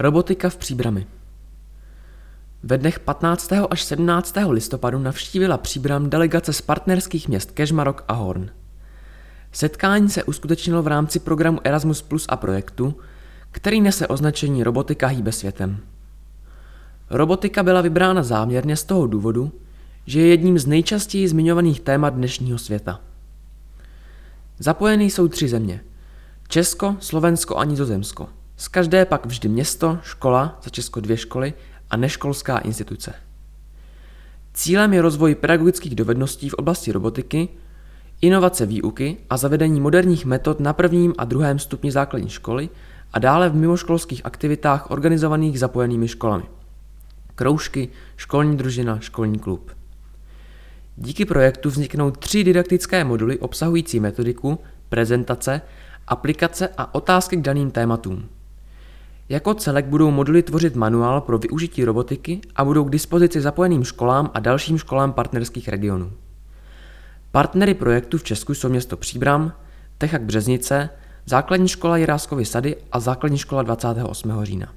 Robotika v Příbrami Ve dnech 15. až 17. listopadu navštívila Příbram delegace z partnerských měst Kežmarok a Horn. Setkání se uskutečnilo v rámci programu Erasmus Plus a projektu, který nese označení Robotika hýbe světem. Robotika byla vybrána záměrně z toho důvodu, že je jedním z nejčastěji zmiňovaných témat dnešního světa. Zapojený jsou tři země. Česko, Slovensko a Nizozemsko. Z každé pak vždy město, škola, za Česko dvě školy a neškolská instituce. Cílem je rozvoj pedagogických dovedností v oblasti robotiky, inovace výuky a zavedení moderních metod na prvním a druhém stupni základní školy a dále v mimoškolských aktivitách organizovaných zapojenými školami. Kroužky, školní družina, školní klub. Díky projektu vzniknou tři didaktické moduly obsahující metodiku, prezentace, aplikace a otázky k daným tématům. Jako celek budou moduly tvořit manuál pro využití robotiky a budou k dispozici zapojeným školám a dalším školám partnerských regionů. Partnery projektu v Česku jsou město Příbram, Techak Březnice, Základní škola Jiráskovy sady a Základní škola 28. října.